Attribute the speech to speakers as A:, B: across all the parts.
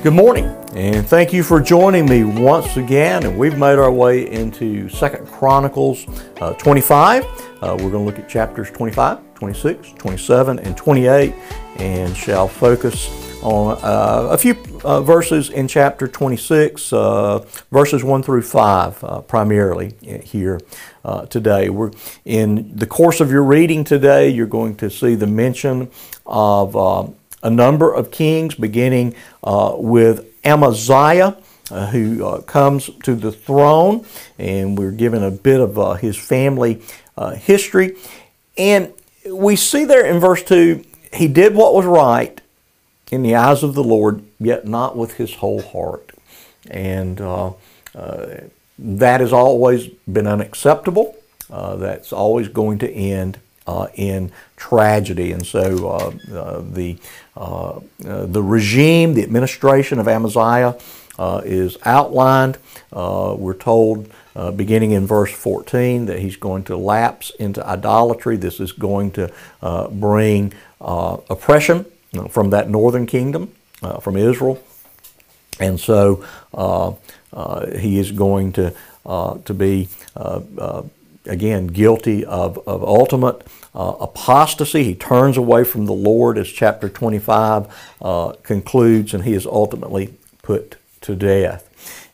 A: Good morning, and thank you for joining me once again. And we've made our way into Second Chronicles uh, 25. Uh, we're going to look at chapters 25, 26, 27, and 28, and shall focus on uh, a few uh, verses in chapter 26, uh, verses 1 through 5, uh, primarily here today. We're in the course of your reading today. You're going to see the mention of a number of kings, beginning uh, with Amaziah. Uh, who uh, comes to the throne, and we're given a bit of uh, his family uh, history. And we see there in verse 2 he did what was right in the eyes of the Lord, yet not with his whole heart. And uh, that has always been unacceptable. that's always going to end uh, Uh, in tragedy. And so uh, uh, the, uh, uh, the regime, the administration of Amaziah is outlined. we're told uh, beginning in verse 14, that he's going to lapse into idolatry. This is going to uh, bring uh, oppression from that northern kingdom, from Israel. And so he is going to, to be again, guilty of, of ultimate uh, apostasy. He turns away from the Lord, as chapter 25 uh, concludes, and he is ultimately put to death.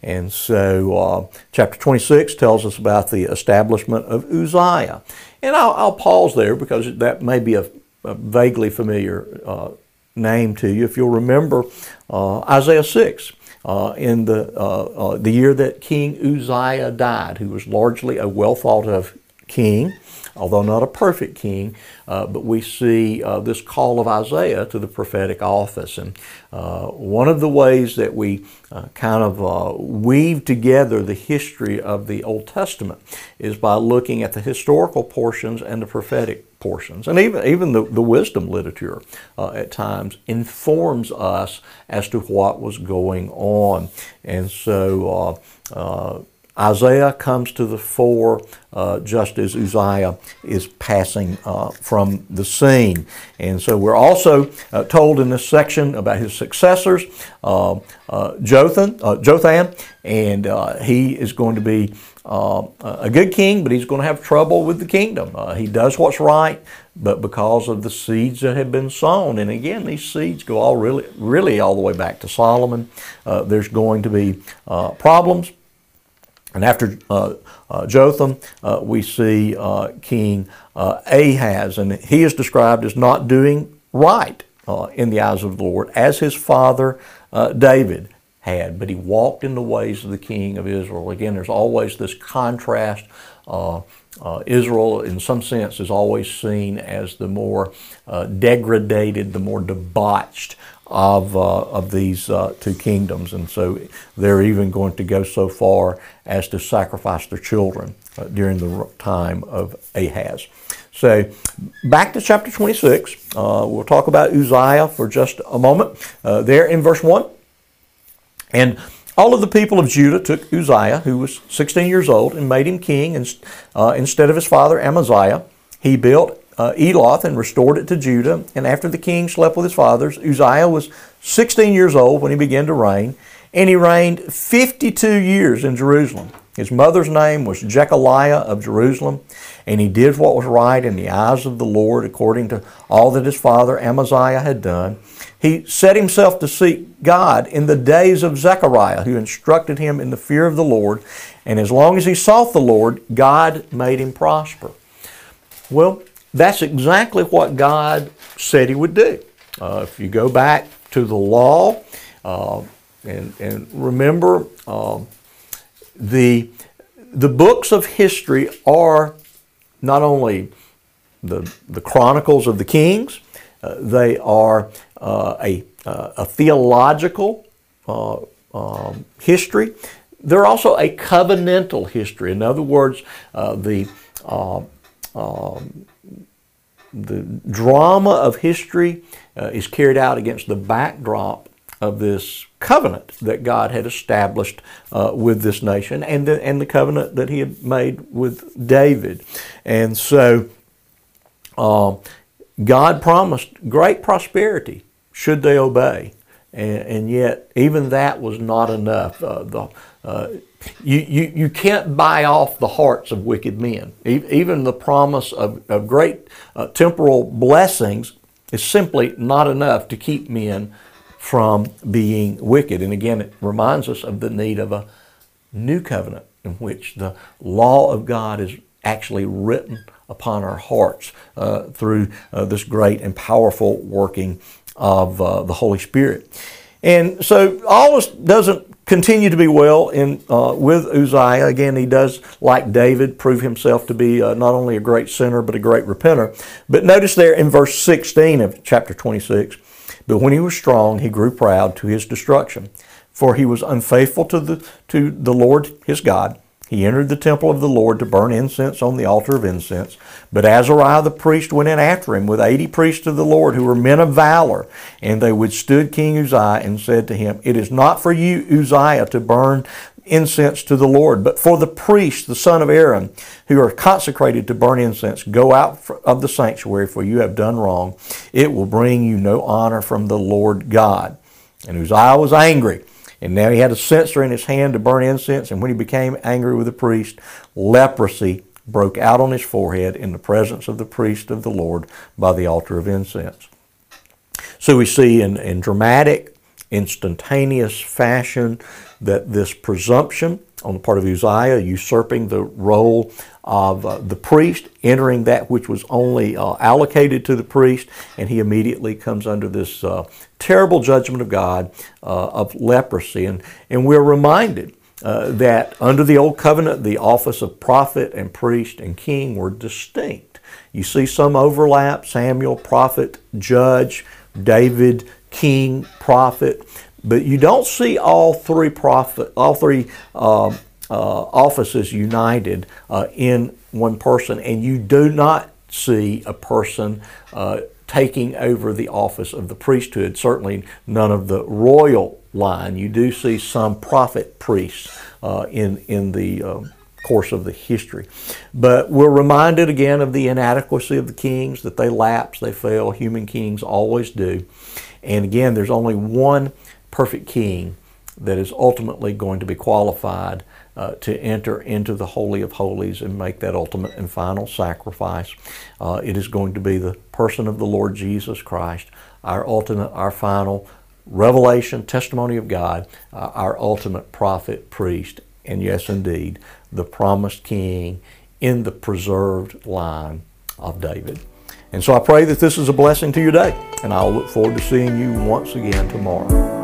A: And so, uh, chapter 26 tells us about the establishment of Uzziah. And I'll, I'll pause there because that may be a, a vaguely familiar uh, name to you. If you'll remember uh, Isaiah 6. Uh, in the, uh, uh, the year that King Uzziah died, who was largely a well thought of king, although not a perfect king, uh, but we see uh, this call of Isaiah to the prophetic office. And uh, one of the ways that we uh, kind of uh, weave together the history of the Old Testament is by looking at the historical portions and the prophetic portions. And even, even the, the wisdom literature uh, at times informs us as to what was going on. And so Isaiah comes to the fore uh, just as Uzziah is passing uh, from the scene. And so we're also uh, told in this section about his successors, uh, uh, Jotham, uh, Jotham, and he is going to be a good king, but he's going to have trouble with the kingdom. he does what's right, but because of the seeds that have been sown, and again, these seeds go all really, really all the way back to Solomon, there's going to be problems. And after uh, uh, Jotham, uh, we see uh, King uh, Ahaz, and he is described as not doing right uh, in the eyes of the Lord, as his father David had. But he walked in the ways of the king of Israel. Again, there's always this contrast. Israel, in some sense, is always seen as the more degraded, the more debauched of, uh, of these uh, two kingdoms. And so they're even going to go so far as to sacrifice their children uh, during the time of Ahaz. So back to chapter 26. Uh, we'll talk about Uzziah for just a moment. Uh, there in verse 1. And all of the people of Judah took Uzziah, who was 16 years old, and made him king uh, instead of his father Amaziah. He built uh, Eloth and restored it to Judah. And after the king slept with his fathers, Uzziah was 16 years old when he began to reign, and he reigned 52 years in Jerusalem. His mother's name was Jecoliah of Jerusalem, and he did what was right in the eyes of the Lord according to all that his father Amaziah had done. He set himself to seek God in the days of Zechariah, who instructed him in the fear of the Lord, and as long as he sought the Lord, God made him prosper. Well, that's exactly what God said He would do. Uh, if you go back to the law uh, and, and remember, uh, the, the books of history are not only the, the chronicles of the kings, uh, they are uh, a, uh, a theological um, history. They're also a covenantal history. In other words, the um, the drama of history uh, is carried out against the backdrop of this covenant that God had established uh, with this nation and the, and the covenant that he had made with David. And so uh, God promised great prosperity should they obey. And, and yet even that was not enough. Uh, the, uh, you, you, you can't buy off the hearts of wicked men. Even the promise of, of great uh, temporal blessings is simply not enough to keep men from being wicked. And again, it reminds us of the need of a new covenant in which the law of God is actually written upon our hearts uh, through uh, this great and powerful working of uh, the Holy Spirit. And so all this doesn't continue to be well in uh, with Uzziah. Again, he does, like David, prove himself to be uh, not only a great sinner but a great repenter. But notice there in verse 16 of chapter 26, but when he was strong, he grew proud to his destruction, for he was unfaithful to the to the Lord his God he entered the temple of the Lord to burn incense on the altar of incense. But Azariah the priest went in after him with eighty priests of the Lord who were men of valor. And they withstood King Uzziah and said to him, It is not for you, Uzziah, to burn incense to the Lord, but for the priests, the son of Aaron, who are consecrated to burn incense, go out of the sanctuary, for you have done wrong. It will bring you no honor from the Lord God. And Uzziah was angry and now he had a censer in his hand to burn incense, and when he became angry with the priest, leprosy broke out on his forehead in the presence of the priest of the Lord by the altar of incense. So we see in, in dramatic, instantaneous fashion that this presumption on the part of Uzziah, usurping the role of uh, the priest, entering that which was only uh, allocated to the priest, and he immediately comes under this uh, terrible judgment of God uh, of leprosy. And, and we're reminded uh, that under the Old Covenant, the office of prophet and priest and king were distinct. You see some overlap Samuel, prophet, judge, David, king, prophet. But you don't see all three prophet, all three uh, uh, offices united uh, in one person, and you do not see a person uh, taking over the office of the priesthood. Certainly, none of the royal line. You do see some prophet priests uh, in in the um, course of the history. But we're reminded again of the inadequacy of the kings, that they lapse, they fail. Human kings always do. And again, there's only one perfect king that is ultimately going to be qualified uh, to enter into the Holy of Holies and make that ultimate and final sacrifice. Uh, it is going to be the person of the Lord Jesus Christ, our ultimate, our final revelation, testimony of God, uh, our ultimate prophet, priest, and yes, indeed, the promised king in the preserved line of David. And so I pray that this is a blessing to your day, and I'll look forward to seeing you once again tomorrow.